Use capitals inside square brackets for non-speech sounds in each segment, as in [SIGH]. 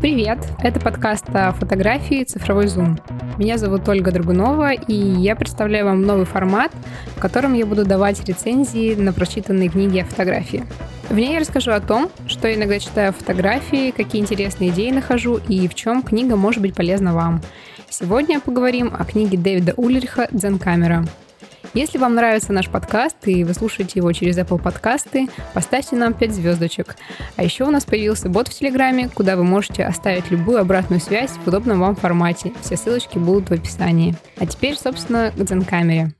Привет! Это подкаст о фотографии «Цифровой зум». Меня зовут Ольга Драгунова, и я представляю вам новый формат, в котором я буду давать рецензии на прочитанные книги о фотографии. В ней я расскажу о том, что я иногда читаю фотографии, какие интересные идеи нахожу и в чем книга может быть полезна вам. Сегодня поговорим о книге Дэвида Ульриха «Дзен-камера». Если вам нравится наш подкаст и вы слушаете его через Apple подкасты, поставьте нам 5 звездочек. А еще у нас появился бот в Телеграме, куда вы можете оставить любую обратную связь в удобном вам формате. Все ссылочки будут в описании. А теперь, собственно, к дзен-камере.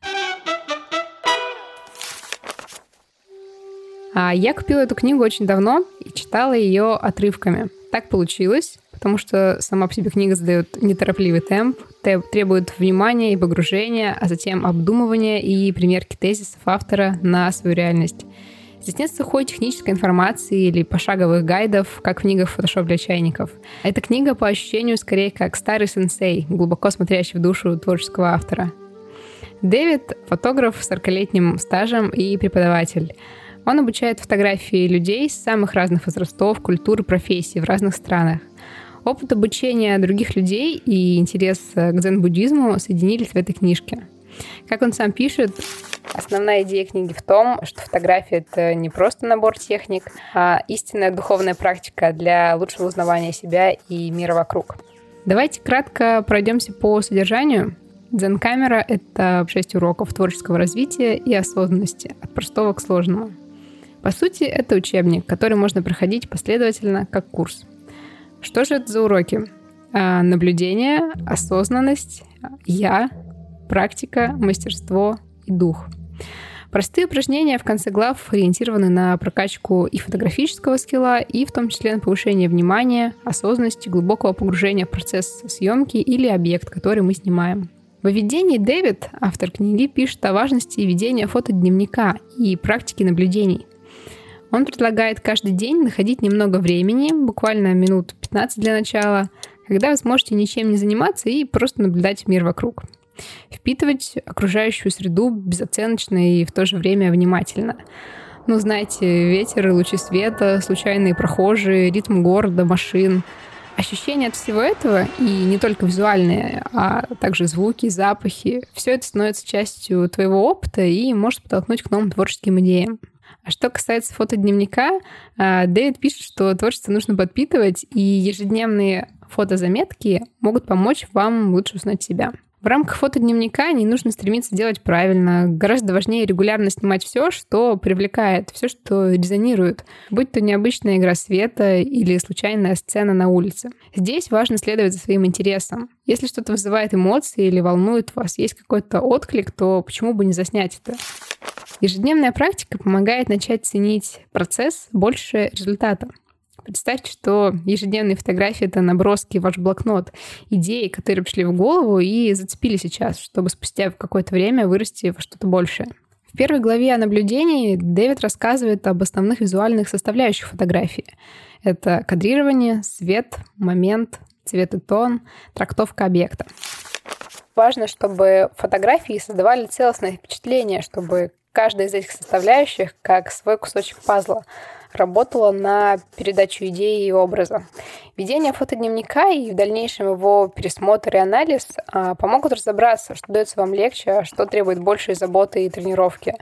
А я купила эту книгу очень давно и читала ее отрывками. Так получилось, потому что сама по себе книга задает неторопливый темп, требует внимания и погружения, а затем обдумывания и примерки тезисов автора на свою реальность. Здесь нет сухой технической информации или пошаговых гайдов, как в книгах Photoshop для чайников. Эта книга по ощущению скорее как старый сенсей, глубоко смотрящий в душу творческого автора. Дэвид — фотограф с 40-летним стажем и преподаватель. Он обучает фотографии людей с самых разных возрастов, культур и профессий в разных странах. Опыт обучения других людей и интерес к дзен-буддизму соединились в этой книжке. Как он сам пишет, основная идея книги в том, что фотография — это не просто набор техник, а истинная духовная практика для лучшего узнавания себя и мира вокруг. Давайте кратко пройдемся по содержанию. Дзен-камера — это 6 уроков творческого развития и осознанности, от простого к сложному. По сути, это учебник, который можно проходить последовательно, как курс — что же это за уроки? А, наблюдение, осознанность, я, практика, мастерство и дух. Простые упражнения в конце глав ориентированы на прокачку и фотографического скилла, и в том числе на повышение внимания, осознанности, глубокого погружения в процесс съемки или объект, который мы снимаем. В введении Дэвид, автор книги, пишет о важности ведения фотодневника и практики наблюдений. Он предлагает каждый день находить немного времени, буквально минут 15 для начала, когда вы сможете ничем не заниматься и просто наблюдать мир вокруг. Впитывать окружающую среду безоценочно и в то же время внимательно. Ну, знаете, ветер, лучи света, случайные прохожие, ритм города, машин. Ощущения от всего этого, и не только визуальные, а также звуки, запахи, все это становится частью твоего опыта и может подтолкнуть к новым творческим идеям. А что касается фотодневника, а, Дэвид пишет, что творчество нужно подпитывать, и ежедневные фотозаметки могут помочь вам лучше узнать себя. В рамках фотодневника не нужно стремиться делать правильно. Гораздо важнее регулярно снимать все, что привлекает, все, что резонирует, будь то необычная игра света или случайная сцена на улице. Здесь важно следовать за своим интересом. Если что-то вызывает эмоции или волнует вас, есть какой-то отклик, то почему бы не заснять это? Ежедневная практика помогает начать ценить процесс больше результата. Представьте, что ежедневные фотографии — это наброски ваш блокнот, идеи, которые пришли в голову и зацепили сейчас, чтобы спустя какое-то время вырасти во что-то большее. В первой главе о наблюдении Дэвид рассказывает об основных визуальных составляющих фотографии. Это кадрирование, свет, момент, цвет и тон, трактовка объекта. Важно, чтобы фотографии создавали целостное впечатление, чтобы каждая из этих составляющих, как свой кусочек пазла, работала на передачу идеи и образа. Ведение фотодневника и в дальнейшем его пересмотр и анализ а, помогут разобраться, что дается вам легче, а что требует большей заботы и тренировки.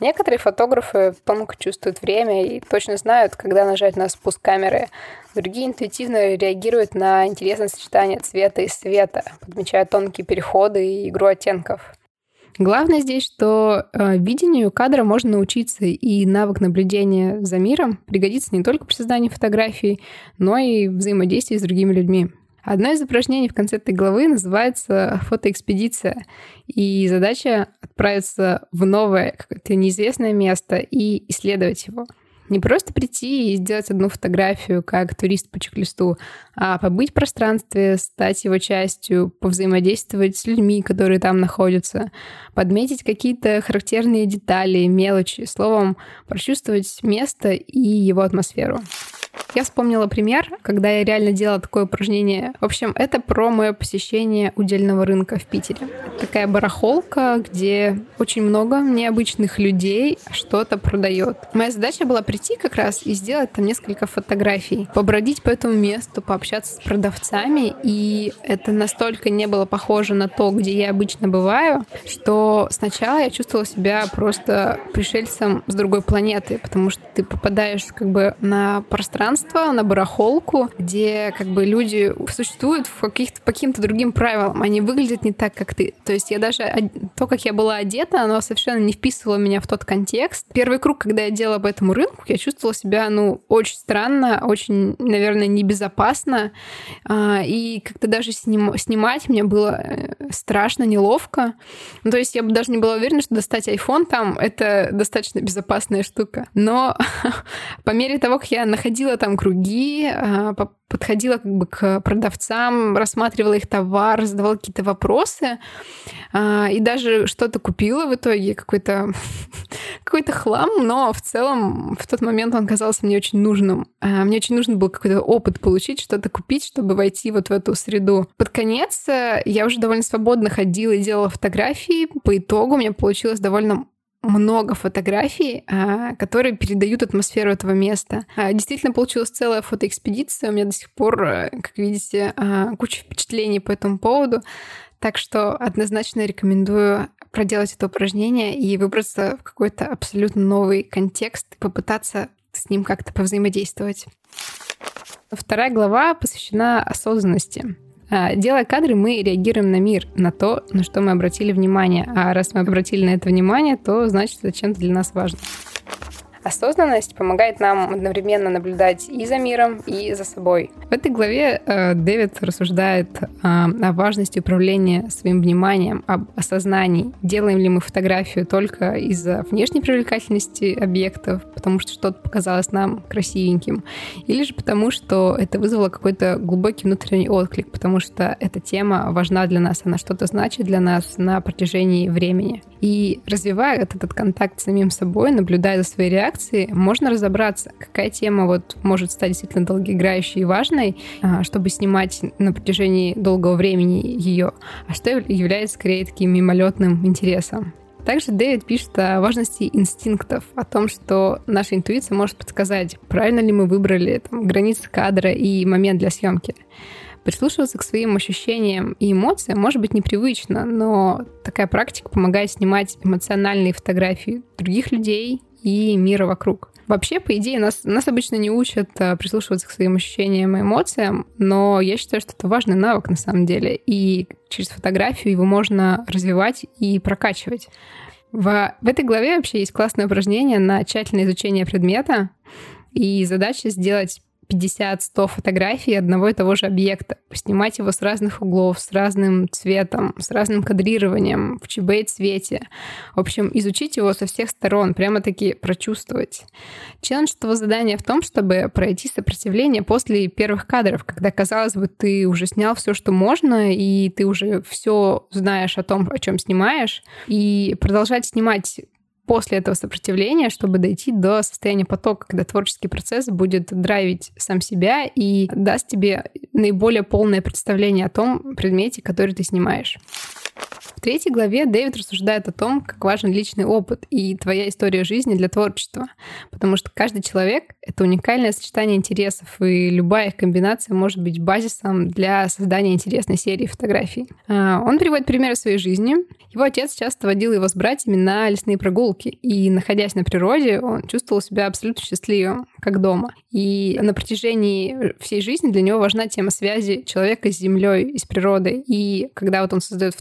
Некоторые фотографы тонко чувствуют время и точно знают, когда нажать на спуск камеры. Другие интуитивно реагируют на интересное сочетание цвета и света, подмечая тонкие переходы и игру оттенков. Главное здесь, что э, видению кадра можно научиться, и навык наблюдения за миром пригодится не только при создании фотографий, но и взаимодействии с другими людьми. Одно из упражнений в конце этой главы называется фотоэкспедиция, и задача отправиться в новое, какое-то неизвестное место и исследовать его. Не просто прийти и сделать одну фотографию, как турист по чек-листу, а побыть в пространстве, стать его частью, повзаимодействовать с людьми, которые там находятся, подметить какие-то характерные детали, мелочи, словом, прочувствовать место и его атмосферу. Я вспомнила пример, когда я реально делала такое упражнение. В общем, это про мое посещение удельного рынка в Питере. Такая барахолка, где очень много необычных людей что-то продает. Моя задача была прийти как раз и сделать там несколько фотографий, побродить по этому месту, пообщаться с продавцами, и это настолько не было похоже на то, где я обычно бываю, что сначала я чувствовала себя просто пришельцем с другой планеты, потому что ты попадаешь как бы на пространство, на барахолку, где как бы люди существуют в каких-то по каким-то другим правилам, они выглядят не так, как ты. То есть я даже то, как я была одета, оно совершенно не вписывало меня в тот контекст. Первый круг, когда я делала по этому рынку, я чувствовала себя, ну, очень странно, очень, наверное, небезопасно. А, и как-то даже сним, снимать мне было э, страшно, неловко. Ну, то есть я бы даже не была уверена, что достать iPhone там — это достаточно безопасная штука. Но [LAUGHS] по мере того, как я находила там круги, а, подходила как бы к продавцам, рассматривала их товар, задавала какие-то вопросы, а, и даже что-то купила в итоге, какой-то [LAUGHS] какой хлам, но в целом в тот момент он казался мне очень нужным. А, мне очень нужно был какой-то опыт получить, что-то купить, чтобы войти вот в эту среду. Под конец э, я уже довольно свободно ходила и делала фотографии. По итогу у меня получилось довольно много фотографий, а, которые передают атмосферу этого места. А, действительно получилась целая фотоэкспедиция. У меня до сих пор, э, как видите, а, куча впечатлений по этому поводу. Так что однозначно рекомендую проделать это упражнение и выбраться в какой-то абсолютно новый контекст и попытаться с ним как-то повзаимодействовать. Вторая глава посвящена осознанности. А, делая кадры, мы реагируем на мир, на то, на что мы обратили внимание. А раз мы обратили на это внимание, то значит, это чем-то для нас важно. Осознанность помогает нам одновременно наблюдать и за миром, и за собой. В этой главе э, Дэвид рассуждает э, о важности управления своим вниманием, об осознании. Делаем ли мы фотографию только из-за внешней привлекательности объектов, потому что что-то показалось нам красивеньким, или же потому, что это вызвало какой-то глубокий внутренний отклик, потому что эта тема важна для нас, она что-то значит для нас на протяжении времени. И развивая этот контакт с самим собой, наблюдая за своей реакцией, можно разобраться, какая тема вот может стать действительно долгоиграющей и важной, а, чтобы снимать на протяжении долгого времени ее, а что является скорее таким мимолетным интересом. Также Дэвид пишет о важности инстинктов, о том, что наша интуиция может подсказать, правильно ли мы выбрали там, границы кадра и момент для съемки. Прислушиваться к своим ощущениям и эмоциям может быть непривычно, но такая практика помогает снимать эмоциональные фотографии других людей и мира вокруг. Вообще, по идее, нас, нас обычно не учат а, прислушиваться к своим ощущениям и эмоциям, но я считаю, что это важный навык на самом деле, и через фотографию его можно развивать и прокачивать. В, в этой главе вообще есть классное упражнение на тщательное изучение предмета, и задача сделать 50-100 фотографий одного и того же объекта, поснимать его с разных углов, с разным цветом, с разным кадрированием, в ЧБ цвете. В общем, изучить его со всех сторон, прямо-таки прочувствовать. Челлендж этого задания в том, чтобы пройти сопротивление после первых кадров, когда, казалось бы, ты уже снял все, что можно, и ты уже все знаешь о том, о чем снимаешь, и продолжать снимать после этого сопротивления, чтобы дойти до состояния потока, когда творческий процесс будет драйвить сам себя и даст тебе наиболее полное представление о том предмете, который ты снимаешь. В третьей главе Дэвид рассуждает о том, как важен личный опыт и твоя история жизни для творчества, потому что каждый человек — это уникальное сочетание интересов, и любая их комбинация может быть базисом для создания интересной серии фотографий. А, он приводит примеры своей жизни. Его отец часто водил его с братьями на лесные прогулки, и, находясь на природе, он чувствовал себя абсолютно счастливым, как дома. И на протяжении всей жизни для него важна тема связи человека с землей и с природой. И когда вот он создает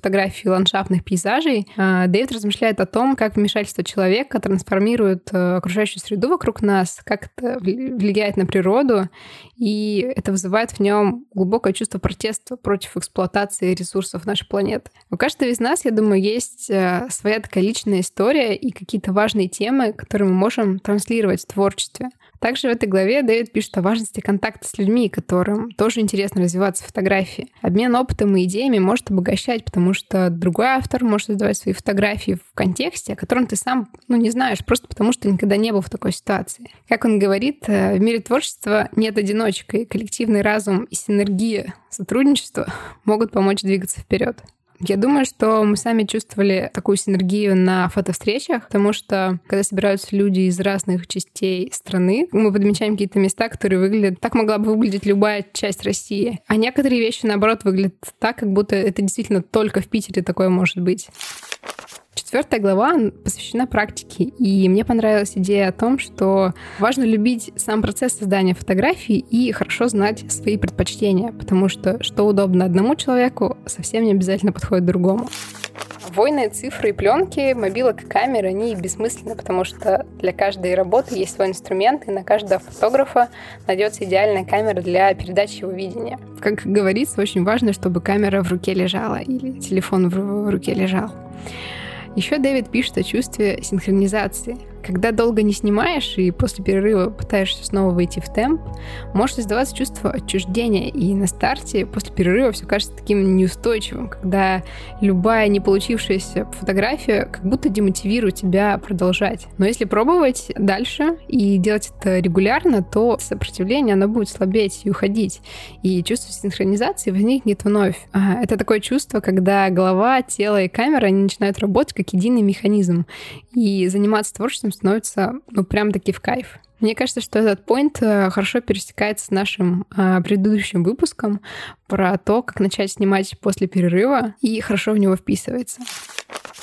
фотографии ландшафтных пейзажей, а, Дэвид размышляет о том, как вмешательство человека трансформирует э, окружающую среду вокруг нас, как это влияет на природу, и это вызывает в нем глубокое чувство протеста против эксплуатации ресурсов нашей планеты. У каждого из нас, я думаю, есть э, своя такая личная история и какие-то важные темы, которые мы можем транслировать в творчестве. Также в этой главе Дэвид пишет о важности контакта с людьми, которым тоже интересно развиваться в фотографии. Обмен опытом и идеями может обогащать, потому что другой автор может создавать свои фотографии в контексте, о котором ты сам ну, не знаешь, просто потому что никогда не был в такой ситуации. Как он говорит, э, в мире творчества нет одиночек, и коллективный разум и синергия сотрудничества [LAUGHS] могут помочь двигаться вперед. Я думаю, что мы сами чувствовали такую синергию на фотовстречах, потому что когда собираются люди из разных частей страны, мы подмечаем какие-то места, которые выглядят... Так могла бы выглядеть любая часть России. А некоторые вещи, наоборот, выглядят так, как будто это действительно только в Питере такое может быть. Четвертая глава посвящена практике, и мне понравилась идея о том, что важно любить сам процесс создания фотографий и хорошо знать свои предпочтения, потому что что удобно одному человеку, совсем не обязательно подходит другому. Войны цифры и пленки, мобилок и камеры, они бессмысленны, потому что для каждой работы есть свой инструмент, и на каждого фотографа найдется идеальная камера для передачи его видения. Как говорится, очень важно, чтобы камера в руке лежала или телефон в руке лежал. Еще Дэвид пишет о чувстве синхронизации – когда долго не снимаешь и после перерыва пытаешься снова выйти в темп, может создаваться чувство отчуждения. И на старте, после перерыва, все кажется таким неустойчивым, когда любая не получившаяся фотография как будто демотивирует тебя продолжать. Но если пробовать дальше и делать это регулярно, то сопротивление, оно будет слабеть и уходить. И чувство синхронизации возникнет вновь. А, это такое чувство, когда голова, тело и камера, они начинают работать как единый механизм. И заниматься творчеством становится, ну, прям таки в кайф. Мне кажется, что этот поинт э, хорошо пересекается с нашим а, предыдущим выпуском про то, как начать снимать после перерыва и хорошо в него вписывается.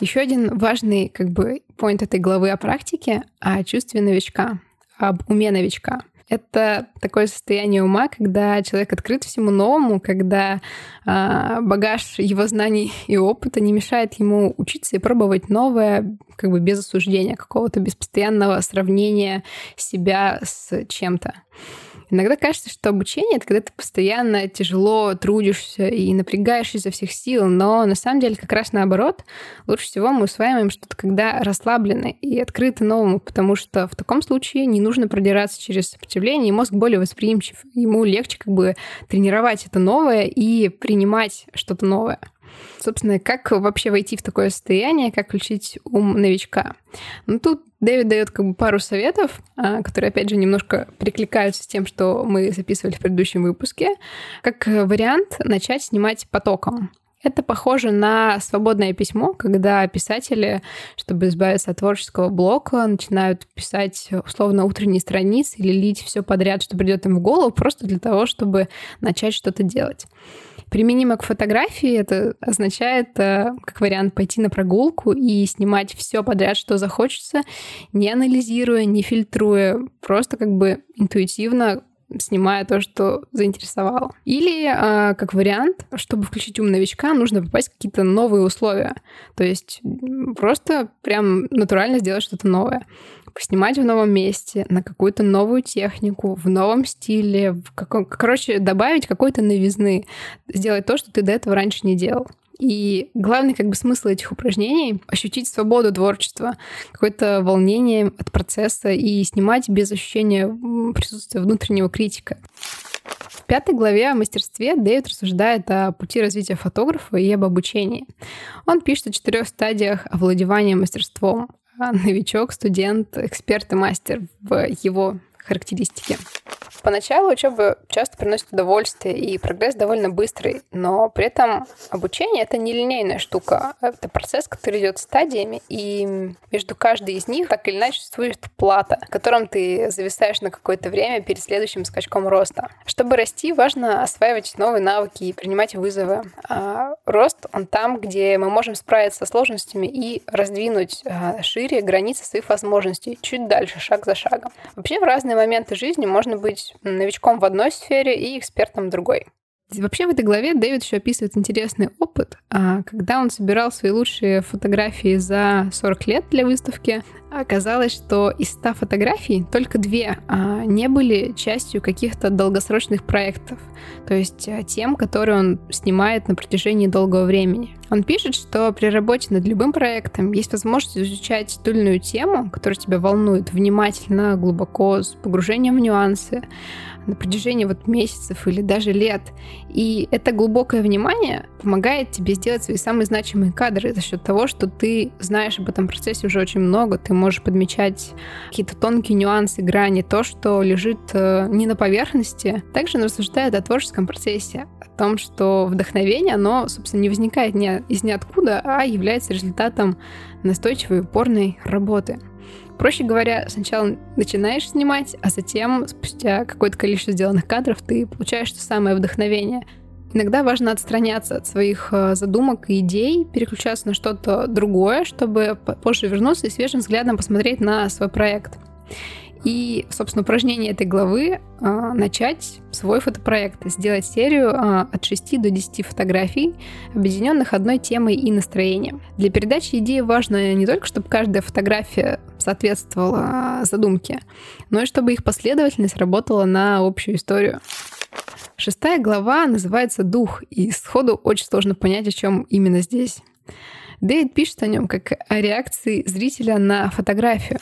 Еще один важный как бы поинт этой главы о практике, о чувстве новичка, об уме новичка. Это такое состояние ума, когда человек открыт всему новому, когда э, багаж его знаний и опыта не мешает ему учиться и пробовать новое, как бы без осуждения какого-то, без постоянного сравнения себя с чем-то. Иногда кажется, что обучение — это когда ты постоянно тяжело трудишься и напрягаешься изо всех сил, но на самом деле как раз наоборот. Лучше всего мы усваиваем что-то, когда расслаблены и открыты новому, потому что в таком случае не нужно продираться через сопротивление, и мозг более восприимчив. Ему легче как бы тренировать это новое и принимать что-то новое. Собственно, как вообще войти в такое состояние, как включить ум новичка? Ну, тут Дэвид дает как бы пару советов, а, которые, опять же, немножко перекликаются с тем, что мы записывали в предыдущем выпуске. Как вариант начать снимать потоком. Это похоже на свободное письмо, когда писатели, чтобы избавиться от творческого блока, начинают писать условно утренние страницы или лить все подряд, что придет им в голову, просто для того, чтобы начать что-то делать. Применимо к фотографии это означает, э, как вариант, пойти на прогулку и снимать все подряд, что захочется, не анализируя, не фильтруя, просто как бы интуитивно снимая то, что заинтересовало. Или, э, как вариант, чтобы включить ум новичка, нужно попасть в какие-то новые условия. То есть просто прям натурально сделать что-то новое поснимать в новом месте, на какую-то новую технику, в новом стиле, в каком... короче, добавить какой-то новизны, сделать то, что ты до этого раньше не делал. И главный как бы смысл этих упражнений — ощутить свободу творчества, какое-то волнение от процесса и снимать без ощущения присутствия внутреннего критика. В пятой главе о мастерстве Дэвид рассуждает о пути развития фотографа и об обучении. Он пишет о четырех стадиях овладевания мастерством, новичок, студент, эксперт и мастер в его характеристике. Поначалу учеба часто приносит удовольствие, и прогресс довольно быстрый, но при этом обучение — это не линейная штука. Это процесс, который идет стадиями, и между каждой из них так или иначе существует плата, которым ты зависаешь на какое-то время перед следующим скачком роста. Чтобы расти, важно осваивать новые навыки и принимать вызовы. А рост, он там, где мы можем справиться со сложностями и раздвинуть а, шире границы своих возможностей, чуть дальше, шаг за шагом. Вообще, в разные моменты жизни можно быть новичком в одной сфере и экспертом в другой. Вообще в этой главе Дэвид еще описывает интересный опыт, а, когда он собирал свои лучшие фотографии за 40 лет для выставки, Оказалось, что из 100 фотографий только две а, не были частью каких-то долгосрочных проектов, то есть а, тем, которые он снимает на протяжении долгого времени. Он пишет, что при работе над любым проектом есть возможность изучать иную тему, которая тебя волнует, внимательно, глубоко, с погружением в нюансы, на протяжении вот месяцев или даже лет. И это глубокое внимание помогает тебе сделать свои самые значимые кадры за счет того, что ты знаешь об этом процессе уже очень много, ты можешь подмечать какие-то тонкие нюансы, грани, то, что лежит э, не на поверхности. Также он рассуждает о творческом процессе, о том, что вдохновение, оно, собственно, не возникает ни из ниоткуда, а является результатом настойчивой упорной работы. Проще говоря, сначала начинаешь снимать, а затем, спустя какое-то количество сделанных кадров, ты получаешь то самое вдохновение. Иногда важно отстраняться от своих э, задумок и идей, переключаться на что-то другое, чтобы позже вернуться и свежим взглядом посмотреть на свой проект. И, собственно, упражнение этой главы а, начать свой фотопроект, сделать серию а, от 6 до 10 фотографий, объединенных одной темой и настроением. Для передачи идеи важно не только, чтобы каждая фотография соответствовала а, задумке, но и чтобы их последовательность работала на общую историю. Шестая глава называется «Дух», и сходу очень сложно понять, о чем именно здесь. Дэвид пишет о нем как о реакции зрителя на фотографию.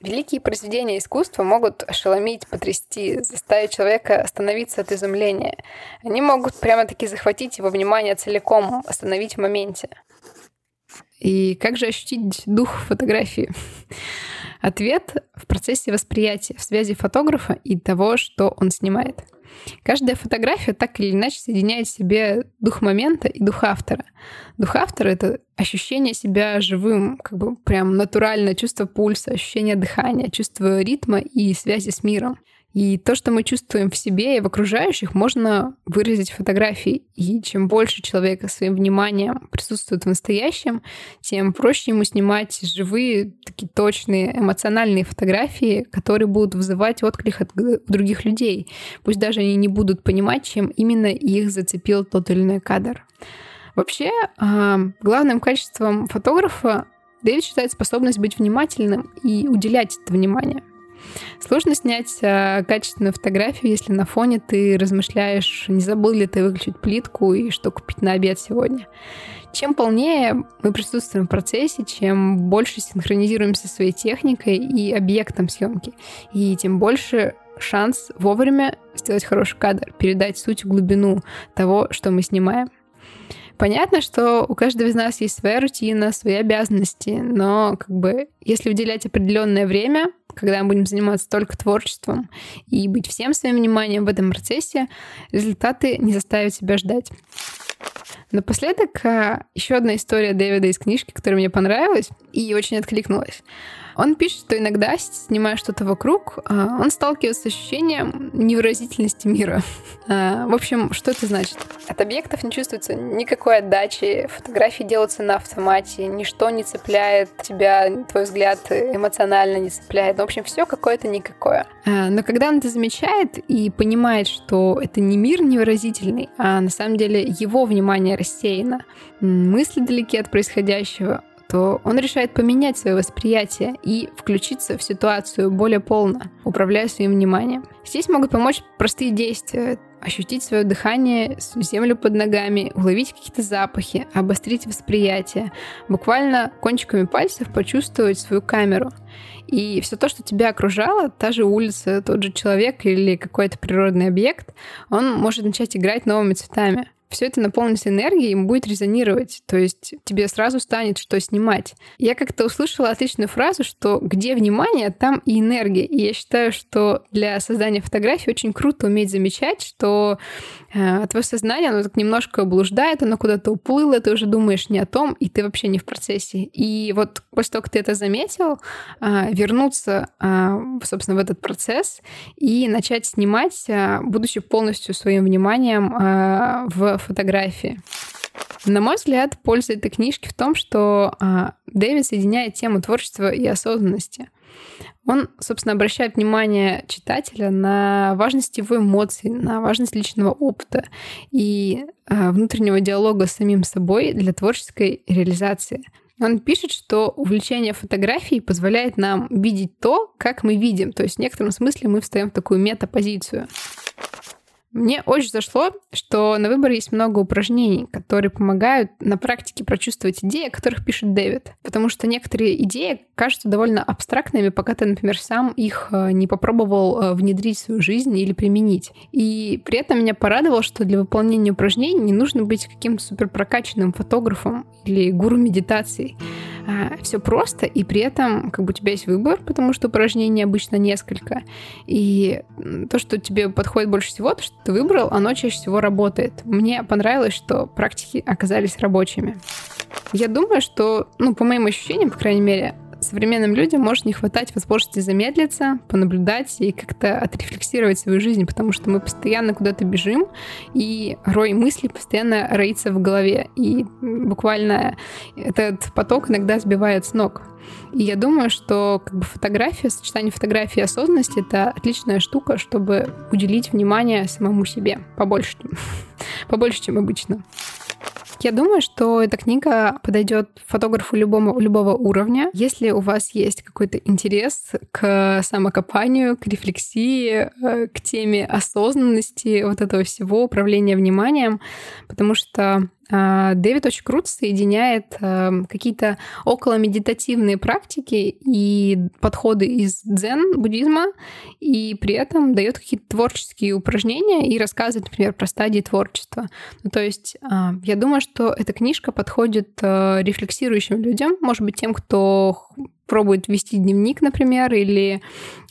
Великие произведения искусства могут ошеломить, потрясти, заставить человека остановиться от изумления. Они могут прямо-таки захватить его внимание целиком, остановить в моменте. И как же ощутить дух фотографии? Ответ в процессе восприятия, в связи фотографа и того, что он снимает. Каждая фотография так или иначе соединяет в себе дух момента и дух автора. Дух автора — это ощущение себя живым, как бы прям натуральное чувство пульса, ощущение дыхания, чувство ритма и связи с миром. И то, что мы чувствуем в себе и в окружающих, можно выразить в фотографии. И чем больше человека своим вниманием присутствует в настоящем, тем проще ему снимать живые, такие точные, эмоциональные фотографии, которые будут вызывать отклик от других людей. Пусть даже они не будут понимать, чем именно их зацепил тот или иной кадр. Вообще, а, главным качеством фотографа Дэвид считает способность быть внимательным и уделять это внимание. Сложно снять э, качественную фотографию, если на фоне ты размышляешь, не забыл ли ты выключить плитку и что купить на обед сегодня. Чем полнее мы присутствуем в процессе, чем больше синхронизируемся со своей техникой и объектом съемки, и тем больше шанс вовремя сделать хороший кадр, передать суть, глубину того, что мы снимаем. Понятно, что у каждого из нас есть своя рутина, свои обязанности, но как бы если уделять определенное время, когда мы будем заниматься только творчеством и быть всем своим вниманием в этом процессе, результаты не заставят себя ждать. Напоследок а, еще одна история Дэвида из книжки, которая мне понравилась и очень откликнулась. Он пишет, что иногда, снимая что-то вокруг, а, он сталкивается с ощущением невыразительности мира. [LAUGHS] А, в общем, что это значит? От объектов не чувствуется никакой отдачи, фотографии делаются на автомате, ничто не цепляет тебя, твой взгляд эмоционально не цепляет. В общем, все какое-то никакое. А, но когда он это замечает и понимает, что это не мир невыразительный, а на самом деле его внимание рассеяно, мысли далеки от происходящего, то он решает поменять свое восприятие и включиться в ситуацию более полно, управляя своим вниманием. Здесь могут помочь простые действия, ощутить свое дыхание, землю под ногами, уловить какие-то запахи, обострить восприятие, буквально кончиками пальцев почувствовать свою камеру. И все то, что тебя окружало, та же улица, тот же человек или какой-то природный объект, он может начать играть новыми цветами все это наполнится энергией и будет резонировать. То есть тебе сразу станет, что снимать. Я как-то услышала отличную фразу, что где внимание, там и энергия. И я считаю, что для создания фотографии очень круто уметь замечать, что э, твое сознание, оно так немножко блуждает, оно куда-то уплыло, ты уже думаешь не о том, и ты вообще не в процессе. И вот после того, как ты это заметил, э, вернуться, э, собственно, в этот процесс и начать снимать, э, будучи полностью своим вниманием э, в фотографии. На мой взгляд, польза этой книжки в том, что а, Дэвид соединяет тему творчества и осознанности. Он, собственно, обращает внимание читателя на важность его эмоций, на важность личного опыта и а, внутреннего диалога с самим собой для творческой реализации. Он пишет, что увлечение фотографией позволяет нам видеть то, как мы видим. То есть в некотором смысле мы встаем в такую метапозицию. Мне очень зашло, что на выбор есть много упражнений, которые помогают на практике прочувствовать идеи, о которых пишет Дэвид. Потому что некоторые идеи кажутся довольно абстрактными, пока ты, например, сам их э, не попробовал э, внедрить в свою жизнь или применить. И при этом меня порадовало, что для выполнения упражнений не нужно быть каким-то супер прокачанным фотографом или гуру медитации. А, все просто, и при этом как бы у тебя есть выбор, потому что упражнений обычно несколько. И то, что тебе подходит больше всего, то, что ты выбрал, оно чаще всего работает. Мне понравилось, что практики оказались рабочими. Я думаю, что, ну, по моим ощущениям, по крайней мере, современным людям может не хватать возможности замедлиться, понаблюдать и как-то отрефлексировать свою жизнь, потому что мы постоянно куда-то бежим, и рой мыслей постоянно роится в голове. И буквально этот поток иногда сбивает с ног. И я думаю, что как бы фотография, сочетание фотографии и осознанности — это отличная штука, чтобы уделить внимание самому себе побольше, [LAUGHS] побольше, чем обычно. Я думаю, что эта книга подойдет фотографу любому, любого уровня. Если у вас есть какой-то интерес к самокопанию, к рефлексии, э, к теме осознанности, вот этого всего, управления вниманием, потому что Дэвид очень круто соединяет эм, какие-то около медитативные практики и подходы из дзен-буддизма, и при этом дает какие-то творческие упражнения и рассказывает, например, про стадии творчества. Ну, то есть а, я думаю, что эта книжка подходит э, рефлексирующим людям, может быть, тем, кто пробует вести дневник, например, или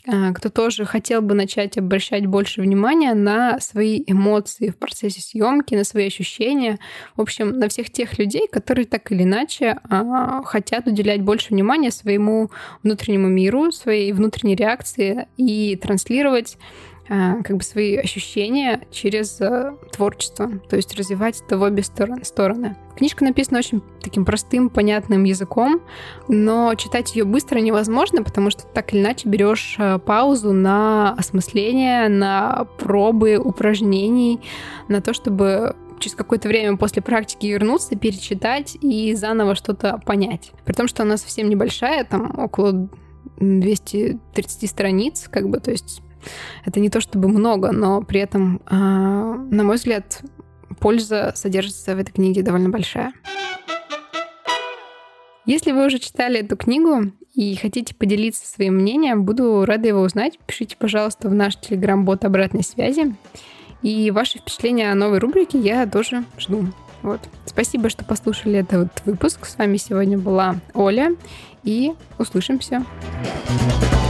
а, кто тоже хотел бы начать обращать больше внимания на свои эмоции в процессе съемки, на свои ощущения. В общем, на всех тех людей, которые так или иначе а, хотят уделять больше внимания своему внутреннему миру, своей внутренней реакции и транслировать как бы свои ощущения через э, творчество, то есть развивать это в обе стороны. Книжка написана очень таким простым, понятным языком, но читать ее быстро невозможно, потому что так или иначе берешь э, паузу на осмысление, на пробы упражнений, на то, чтобы через какое-то время после практики вернуться, перечитать и заново что-то понять. При том, что она совсем небольшая, там около 230 страниц, как бы, то есть это не то чтобы много, но при этом, а, на мой взгляд, польза содержится в этой книге довольно большая. Если вы уже читали эту книгу и хотите поделиться своим мнением, буду рада его узнать. Пишите, пожалуйста, в наш телеграм-бот обратной связи. И ваши впечатления о новой рубрике я тоже жду. Вот. Спасибо, что послушали этот выпуск. С вами сегодня была Оля. И услышимся. thank